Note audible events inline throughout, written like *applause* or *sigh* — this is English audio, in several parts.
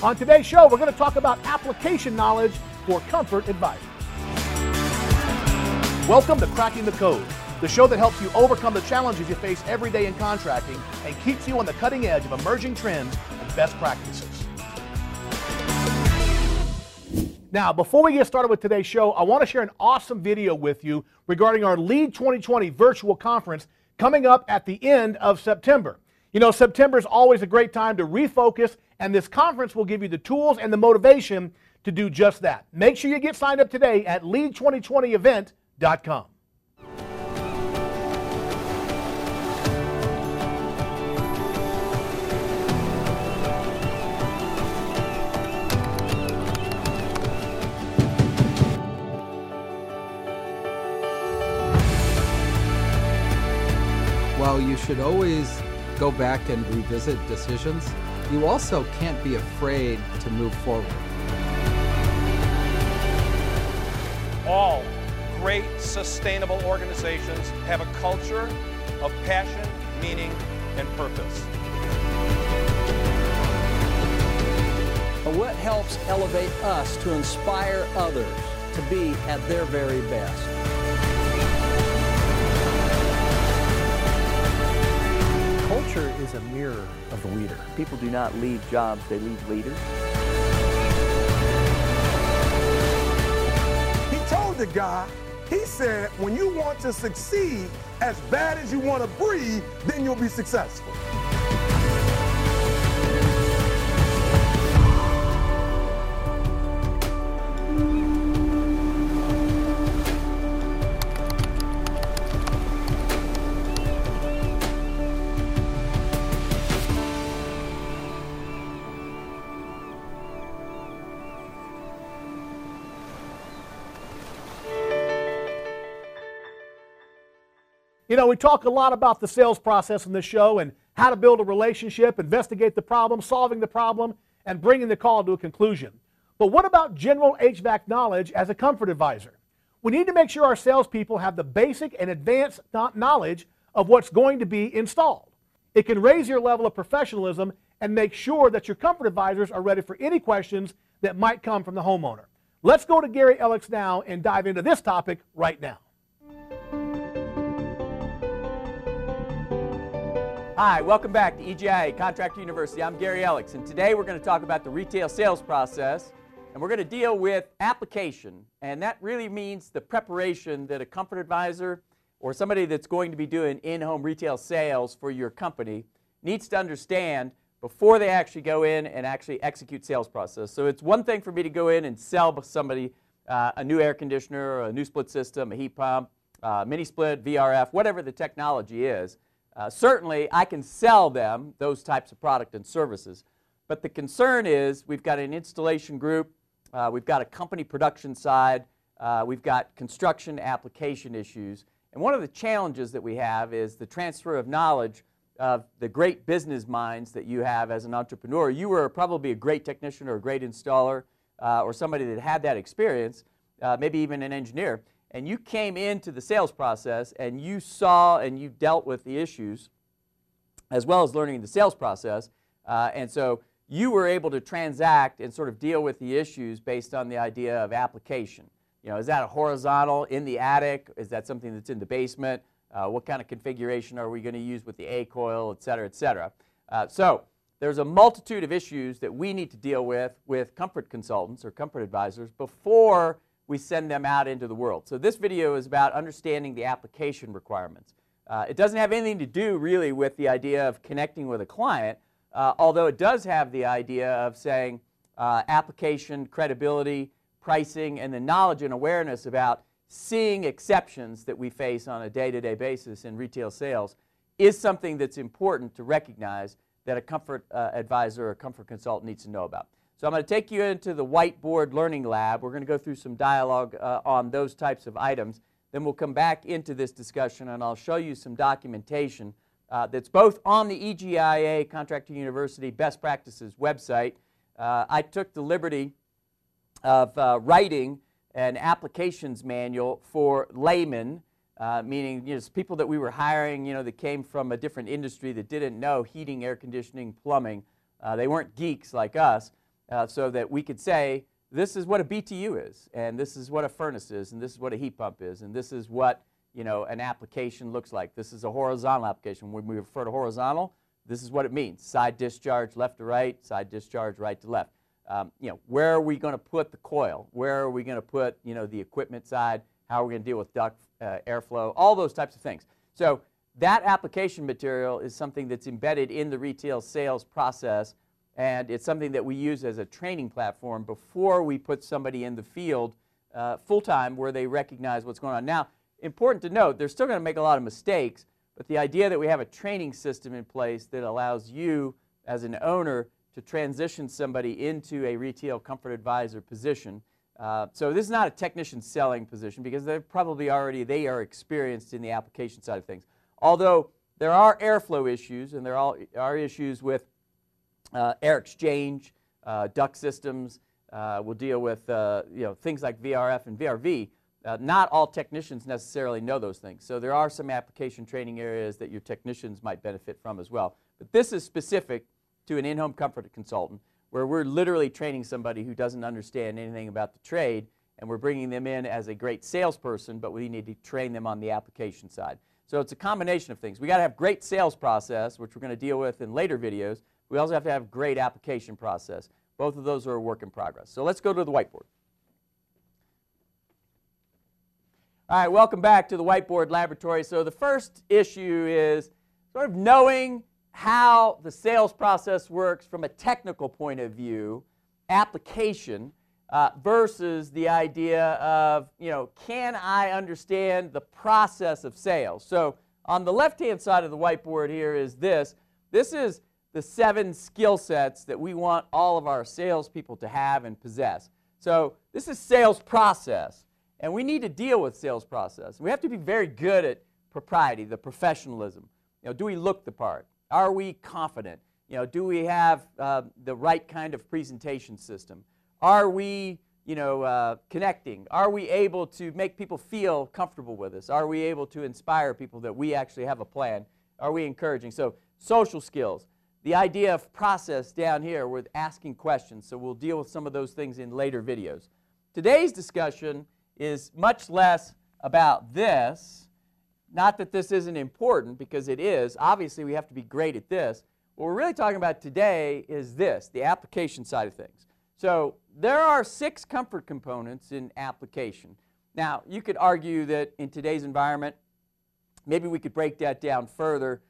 On today's show, we're going to talk about application knowledge for comfort advisors. Welcome to Cracking the Code, the show that helps you overcome the challenges you face every day in contracting and keeps you on the cutting edge of emerging trends and best practices. Now, before we get started with today's show, I want to share an awesome video with you regarding our LEAD 2020 virtual conference coming up at the end of September. You know, September is always a great time to refocus, and this conference will give you the tools and the motivation to do just that. Make sure you get signed up today at lead2020event.com. While you should always go back and revisit decisions, you also can't be afraid to move forward. All great sustainable organizations have a culture of passion, meaning, and purpose. But what helps elevate us to inspire others to be at their very best? Mirror of the leader. People do not leave jobs, they leave leaders. He told the guy, he said, when you want to succeed as bad as you want to breathe, then you'll be successful. You know, we talk a lot about the sales process in this show and how to build a relationship, investigate the problem, solving the problem, and bringing the call to a conclusion. But what about general HVAC knowledge as a comfort advisor? We need to make sure our salespeople have the basic and advanced knowledge of what's going to be installed. It can raise your level of professionalism and make sure that your comfort advisors are ready for any questions that might come from the homeowner. Let's go to Gary Ellicks now and dive into this topic right now. Hi, welcome back to EGIA Contractor University. I'm Gary Ellicks, and today we're going to talk about the retail sales process, and we're going to deal with application, and that really means the preparation that a comfort advisor or somebody that's going to be doing in-home retail sales for your company needs to understand before they actually go in and actually execute sales process. So it's one thing for me to go in and sell somebody uh, a new air conditioner, a new split system, a heat pump, uh, mini split, VRF, whatever the technology is. Uh, certainly, I can sell them those types of product and services. But the concern is we've got an installation group, uh, we've got a company production side, uh, we've got construction application issues. And one of the challenges that we have is the transfer of knowledge of the great business minds that you have as an entrepreneur. You were probably a great technician or a great installer uh, or somebody that had that experience, uh, maybe even an engineer and you came into the sales process and you saw and you dealt with the issues as well as learning the sales process. Uh, and so you were able to transact and sort of deal with the issues based on the idea of application. You know, is that a horizontal in the attic? Is that something that's in the basement? Uh, what kind of configuration are we going to use with the A coil, et cetera, et cetera? Uh, so there's a multitude of issues that we need to deal with with comfort consultants or comfort advisors before we send them out into the world. So this video is about understanding the application requirements. Uh, it doesn't have anything to do really with the idea of connecting with a client, uh, although it does have the idea of saying uh, application, credibility, pricing, and the knowledge and awareness about seeing exceptions that we face on a day-to-day -day basis in retail sales is something that's important to recognize that a comfort uh, advisor or comfort consultant needs to know about. So I'm going to take you into the whiteboard learning lab. We're going to go through some dialogue uh, on those types of items. Then we'll come back into this discussion and I'll show you some documentation uh, that's both on the EGIA Contractor University Best Practices website. Uh, I took the liberty of uh, writing an applications manual for laymen, uh, meaning you know, people that we were hiring you know, that came from a different industry that didn't know heating, air conditioning, plumbing. Uh, they weren't geeks like us. Uh, so that we could say, this is what a BTU is, and this is what a furnace is, and this is what a heat pump is, and this is what you know, an application looks like. This is a horizontal application. When we refer to horizontal, this is what it means. Side discharge left to right, side discharge right to left. Um, you know, where are we going to put the coil? Where are we going to put, you know, the equipment side? How are we going to deal with duct uh, airflow? All those types of things. So that application material is something that's embedded in the retail sales process, and it's something that we use as a training platform before we put somebody in the field uh, full time where they recognize what's going on. Now, important to note, they're still going to make a lot of mistakes, but the idea that we have a training system in place that allows you as an owner to transition somebody into a retail comfort advisor position. Uh, so this is not a technician selling position because they're probably already, they are experienced in the application side of things. Although there are airflow issues and there are issues with uh, air exchange, uh, duct systems. Uh, we'll deal with uh, you know, things like VRF and VRV. Not all technicians necessarily know those things. So there are some application training areas that your technicians might benefit from as well. But this is specific to an in-home comfort consultant where we're literally training somebody who doesn't understand anything about the trade and we're bringing them in as a great salesperson, but we need to train them on the application side. So it's a combination of things. we got to have great sales process, which we're going to deal with in later videos. We also have to have great application process. Both of those are a work in progress. So let's go to the whiteboard. All right, welcome back to the Whiteboard Laboratory. So the first issue is sort of knowing how the sales process works from a technical point of view, application, uh, versus the idea of, you know, can I understand the process of sales? So on the left-hand side of the whiteboard here is this. This is the seven skill sets that we want all of our salespeople to have and possess. So this is sales process. And we need to deal with sales process. We have to be very good at propriety, the professionalism. You know, do we look the part? Are we confident? You know, do we have uh, the right kind of presentation system? Are we, you know, uh, connecting? Are we able to make people feel comfortable with us? Are we able to inspire people that we actually have a plan? Are we encouraging? So social skills. The idea of process down here with asking questions. So we'll deal with some of those things in later videos. Today's discussion is much less about this. Not that this isn't important, because it is. Obviously, we have to be great at this. What we're really talking about today is this, the application side of things. So there are six comfort components in application. Now, you could argue that in today's environment, maybe we could break that down further.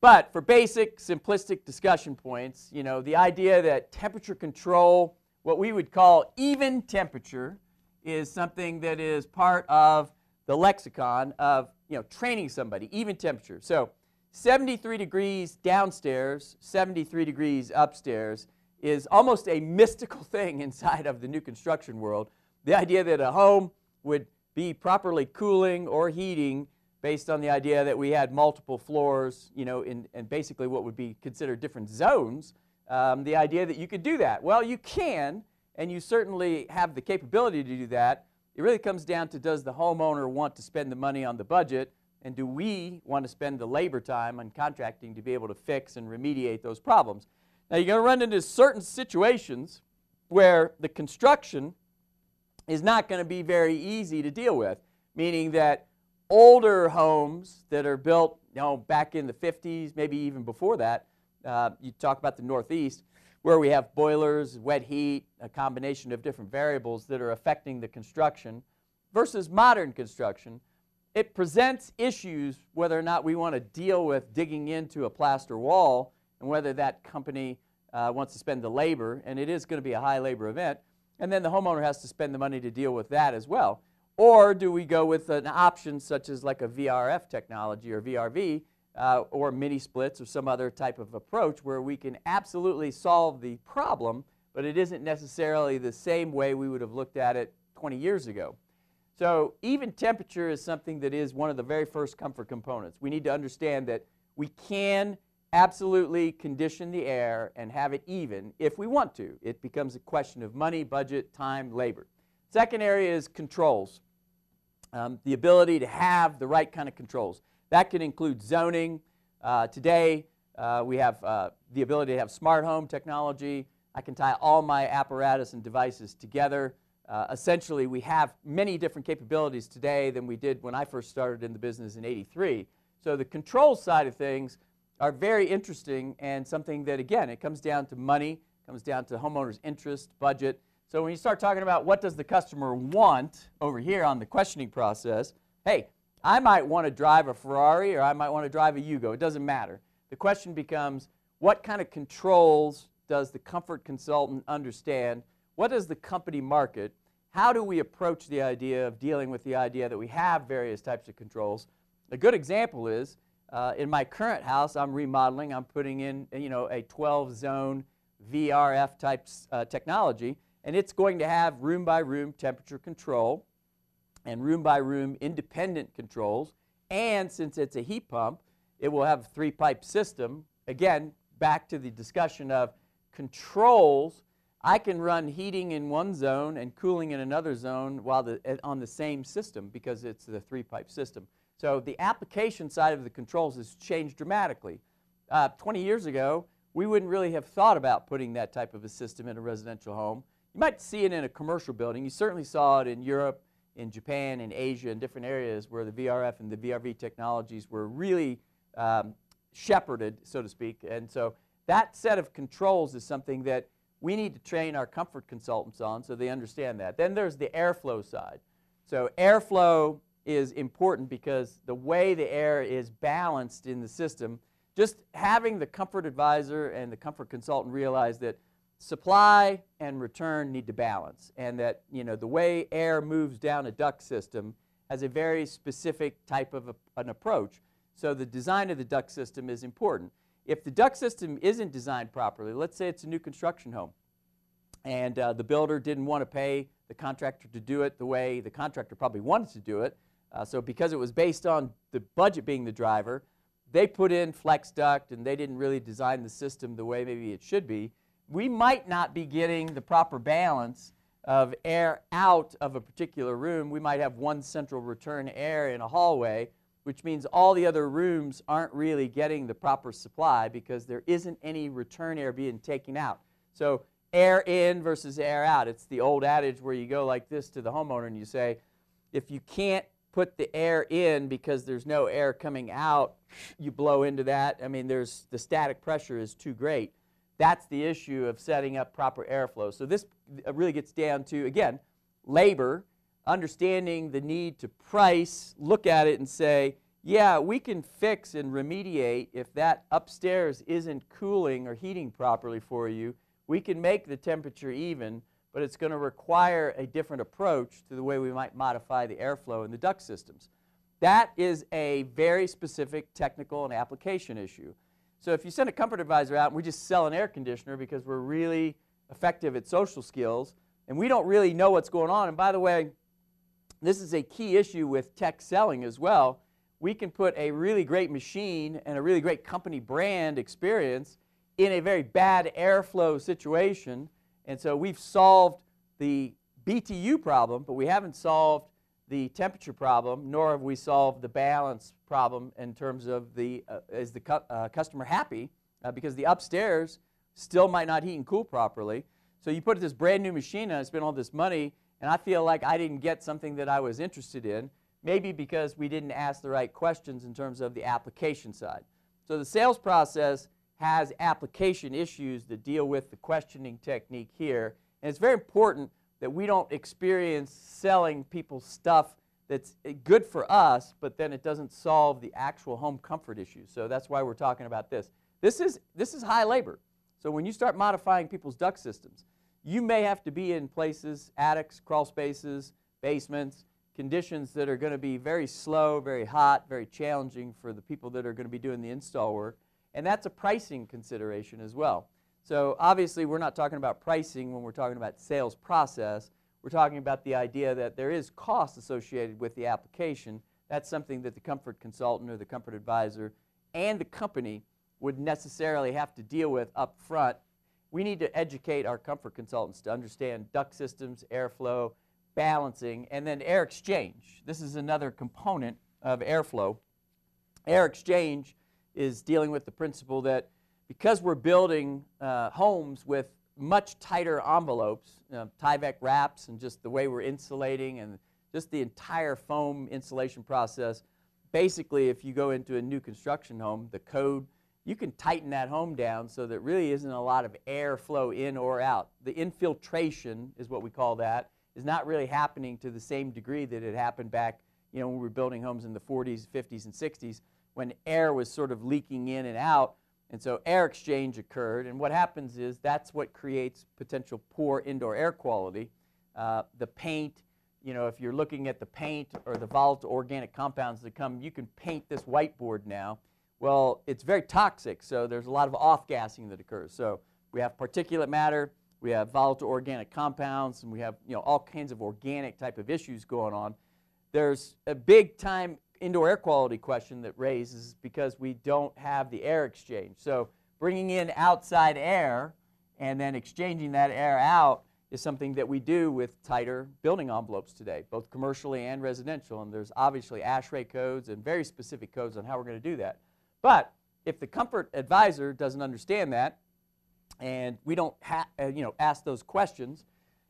But for basic, simplistic discussion points, you know, the idea that temperature control, what we would call even temperature, is something that is part of the lexicon of you know, training somebody, even temperature. So 73 degrees downstairs, 73 degrees upstairs is almost a mystical thing *laughs* inside of the new construction world. The idea that a home would be properly cooling or heating based on the idea that we had multiple floors, you know, in, and basically what would be considered different zones. Um, the idea that you could do that. Well, you can, and you certainly have the capability to do that. It really comes down to does the homeowner want to spend the money on the budget, and do we want to spend the labor time on contracting to be able to fix and remediate those problems? Now, you're going to run into certain situations where the construction is not going to be very easy to deal with, meaning that older homes that are built you know, back in the 50s, maybe even before that, uh, you talk about the Northeast, where we have boilers, wet heat, a combination of different variables that are affecting the construction, versus modern construction, it presents issues whether or not we want to deal with digging into a plaster wall and whether that company uh, wants to spend the labor, and it is going to be a high labor event, and then the homeowner has to spend the money to deal with that as well. Or do we go with an option such as like a VRF technology or VRV uh, or mini splits or some other type of approach where we can absolutely solve the problem, but it isn't necessarily the same way we would have looked at it 20 years ago. So even temperature is something that is one of the very first comfort components. We need to understand that we can absolutely condition the air and have it even if we want to. It becomes a question of money, budget, time, labor. Second area is controls. Um, the ability to have the right kind of controls. That can include zoning. Uh, today, uh, we have uh, the ability to have smart home technology. I can tie all my apparatus and devices together. Uh, essentially, we have many different capabilities today than we did when I first started in the business in 83. So the control side of things are very interesting and something that, again, it comes down to money, comes down to homeowners' interest, budget. So when you start talking about what does the customer want over here on the questioning process, hey, I might want to drive a Ferrari or I might want to drive a Yugo. It doesn't matter. The question becomes, what kind of controls does the comfort consultant understand? What does the company market? How do we approach the idea of dealing with the idea that we have various types of controls? A good example is uh, in my current house, I'm remodeling. I'm putting in, you know, a 12-zone VRF type uh, technology, and it's going to have room-by-room temperature control and room-by-room independent controls. And since it's a heat pump, it will have a three-pipe system. Again, back to the discussion of controls. I can run heating in one zone and cooling in another zone while the, on the same system because it's the three-pipe system. So the application side of the controls has changed dramatically. Uh, 20 years ago, we wouldn't really have thought about putting that type of a system in a residential home. You might see it in a commercial building. You certainly saw it in Europe, in Japan, in Asia, in different areas where the VRF and the VRV technologies were really um, shepherded, so to speak. And so that set of controls is something that we need to train our comfort consultants on so they understand that. Then there's the airflow side. So airflow is important because the way the air is balanced in the system, just having the comfort advisor and the comfort consultant realize that supply and return need to balance and that you know the way air moves down a duct system has a very specific type of a, an approach. So the design of the duct system is important. If the duct system isn't designed properly, let's say it's a new construction home, and uh, the builder didn't want to pay the contractor to do it the way the contractor probably wanted to do it, uh, so because it was based on the budget being the driver, they put in flex duct and they didn't really design the system the way maybe it should be. We might not be getting the proper balance of air out of a particular room. We might have one central return air in a hallway, which means all the other rooms aren't really getting the proper supply because there isn't any return air being taken out. So air in versus air out. It's the old adage where you go like this to the homeowner and you say, if you can't put the air in because there's no air coming out, you blow into that. I mean, there's the static pressure is too great. That's the issue of setting up proper airflow. So this uh, really gets down to, again, labor, understanding the need to price, look at it and say, yeah, we can fix and remediate if that upstairs isn't cooling or heating properly for you. We can make the temperature even, but it's going to require a different approach to the way we might modify the airflow in the duct systems. That is a very specific technical and application issue. So if you send a comfort advisor out and we just sell an air conditioner because we're really effective at social skills and we don't really know what's going on, and by the way, this is a key issue with tech selling as well. We can put a really great machine and a really great company brand experience in a very bad airflow situation and so we've solved the BTU problem, but we haven't solved the temperature problem, nor have we solved the balance problem in terms of the, uh, is the cu uh, customer happy? Uh, because the upstairs still might not heat and cool properly. So you put this brand new machine and I spent all this money, and I feel like I didn't get something that I was interested in, maybe because we didn't ask the right questions in terms of the application side. So the sales process has application issues that deal with the questioning technique here. And it's very important that we don't experience selling people stuff that's good for us, but then it doesn't solve the actual home comfort issues. So that's why we're talking about this. This is, this is high labor. So when you start modifying people's duct systems, you may have to be in places, attics, crawl spaces, basements, conditions that are going to be very slow, very hot, very challenging for the people that are going to be doing the install work. And that's a pricing consideration as well. So obviously we're not talking about pricing when we're talking about sales process. We're talking about the idea that there is cost associated with the application. That's something that the comfort consultant or the comfort advisor and the company would necessarily have to deal with up front. We need to educate our comfort consultants to understand duct systems, airflow, balancing, and then air exchange. This is another component of airflow. Air exchange is dealing with the principle that because we're building uh, homes with much tighter envelopes, you know, Tyvek wraps, and just the way we're insulating and just the entire foam insulation process. Basically, if you go into a new construction home, the code, you can tighten that home down so that really isn't a lot of air flow in or out. The infiltration is what we call that, is not really happening to the same degree that it happened back, you know, when we were building homes in the 40s, 50s, and 60s, when air was sort of leaking in and out. And so air exchange occurred, and what happens is that's what creates potential poor indoor air quality. Uh, the paint, you know, if you're looking at the paint or the volatile organic compounds that come, you can paint this whiteboard now. Well, it's very toxic, so there's a lot of off-gassing that occurs. So we have particulate matter, we have volatile organic compounds, and we have, you know, all kinds of organic type of issues going on. There's a big time indoor air quality question that raises because we don't have the air exchange. So bringing in outside air and then exchanging that air out is something that we do with tighter building envelopes today, both commercially and residential. And there's obviously ASHRAE codes and very specific codes on how we're going to do that. But if the comfort advisor doesn't understand that, and we don't uh, you know, ask those questions,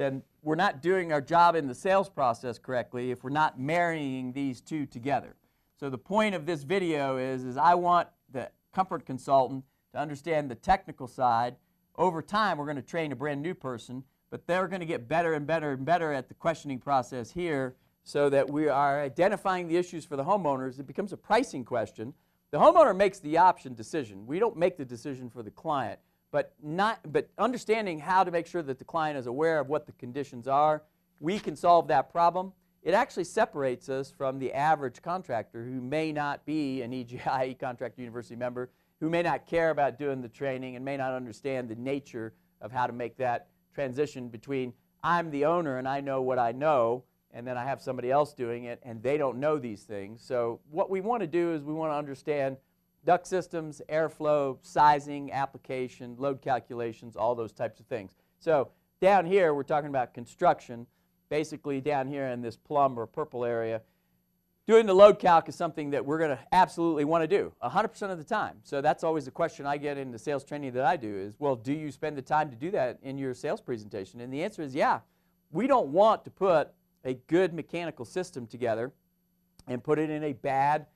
then we're not doing our job in the sales process correctly if we're not marrying these two together. So the point of this video is, is I want the comfort consultant to understand the technical side. Over time, we're going to train a brand new person, but they're going to get better and better and better at the questioning process here so that we are identifying the issues for the homeowners. It becomes a pricing question. The homeowner makes the option decision. We don't make the decision for the client but, not, but understanding how to make sure that the client is aware of what the conditions are, we can solve that problem. It actually separates us from the average contractor who may not be an EGIA *laughs* Contractor University member, who may not care about doing the training and may not understand the nature of how to make that transition between I'm the owner and I know what I know, and then I have somebody else doing it and they don't know these things. So what we want to do is we want to understand duct systems, airflow, sizing, application, load calculations, all those types of things. So down here, we're talking about construction. Basically, down here in this plum or purple area, doing the load calc is something that we're going to absolutely want to do 100% of the time. So that's always the question I get in the sales training that I do is, well, do you spend the time to do that in your sales presentation? And the answer is yeah. We don't want to put a good mechanical system together and put it in a bad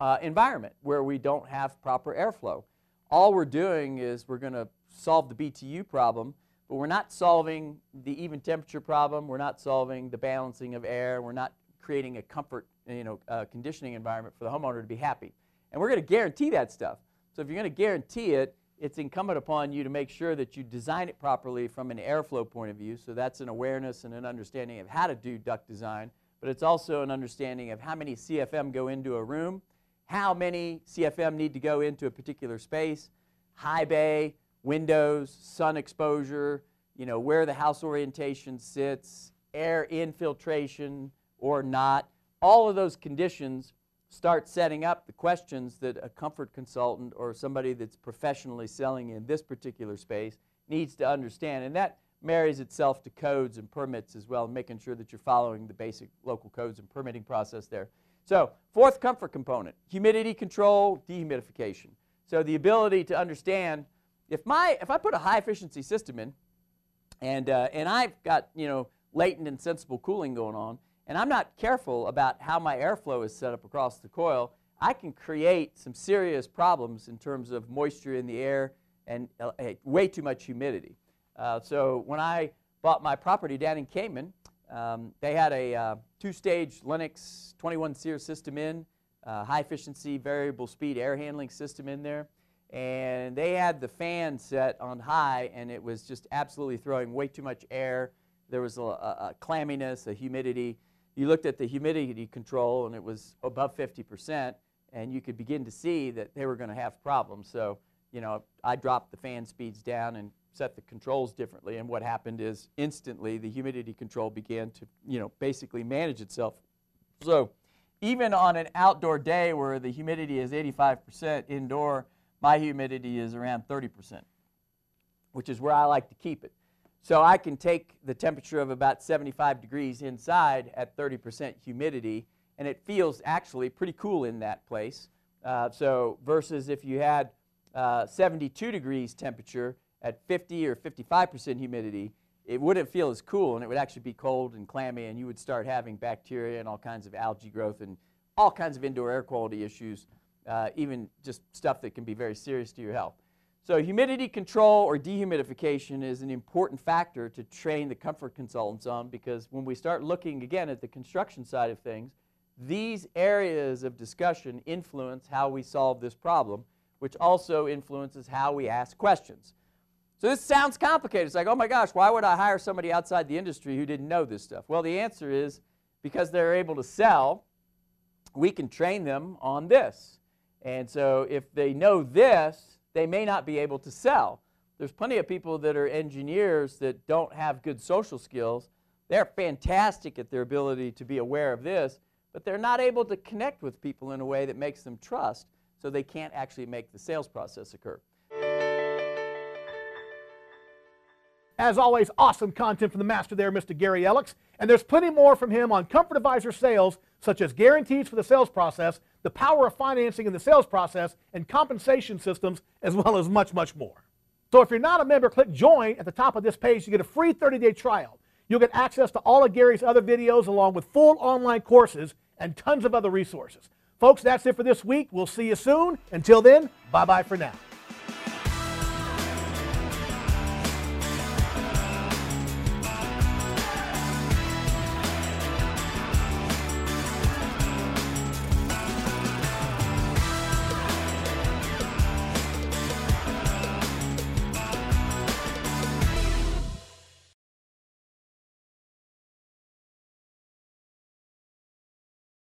uh, environment where we don't have proper airflow. All we're doing is we're going to solve the BTU problem, but we're not solving the even temperature problem. We're not solving the balancing of air. We're not creating a comfort, you know, uh, conditioning environment for the homeowner to be happy. And we're going to guarantee that stuff. So if you're going to guarantee it, it's incumbent upon you to make sure that you design it properly from an airflow point of view. So that's an awareness and an understanding of how to do duct design, but it's also an understanding of how many CFM go into a room how many CFM need to go into a particular space, high bay, windows, sun exposure, you know, where the house orientation sits, air infiltration or not. All of those conditions start setting up the questions that a comfort consultant or somebody that's professionally selling in this particular space needs to understand. And that marries itself to codes and permits as well, making sure that you're following the basic local codes and permitting process there. So fourth comfort component, humidity control, dehumidification. So the ability to understand if, my, if I put a high efficiency system in and, uh, and I've got you know, latent and sensible cooling going on, and I'm not careful about how my airflow is set up across the coil, I can create some serious problems in terms of moisture in the air and uh, way too much humidity. Uh, so when I bought my property down in Cayman, um, they had a uh, two-stage Lennox 21 SEER system in, uh, high efficiency variable speed air handling system in there. And they had the fan set on high and it was just absolutely throwing way too much air. There was a, a, a clamminess, a humidity. You looked at the humidity control and it was above 50% and you could begin to see that they were going to have problems. So, you know, I dropped the fan speeds down and set the controls differently. And what happened is instantly the humidity control began to, you know, basically manage itself. So even on an outdoor day where the humidity is 85% indoor, my humidity is around 30%, which is where I like to keep it. So I can take the temperature of about 75 degrees inside at 30% humidity, and it feels actually pretty cool in that place. Uh, so versus if you had uh, 72 degrees temperature, at 50 or 55% humidity, it wouldn't feel as cool and it would actually be cold and clammy and you would start having bacteria and all kinds of algae growth and all kinds of indoor air quality issues, uh, even just stuff that can be very serious to your health. So humidity control or dehumidification is an important factor to train the comfort consultants on because when we start looking again at the construction side of things, these areas of discussion influence how we solve this problem, which also influences how we ask questions. So this sounds complicated. It's like, oh my gosh, why would I hire somebody outside the industry who didn't know this stuff? Well, the answer is because they're able to sell, we can train them on this. And so if they know this, they may not be able to sell. There's plenty of people that are engineers that don't have good social skills. They're fantastic at their ability to be aware of this, but they're not able to connect with people in a way that makes them trust, so they can't actually make the sales process occur. As always, awesome content from the master there, Mr. Gary Ellicks. And there's plenty more from him on Comfort Advisor sales, such as guarantees for the sales process, the power of financing in the sales process, and compensation systems, as well as much, much more. So if you're not a member, click join at the top of this page to get a free 30-day trial. You'll get access to all of Gary's other videos along with full online courses and tons of other resources. Folks, that's it for this week. We'll see you soon. Until then, bye-bye for now.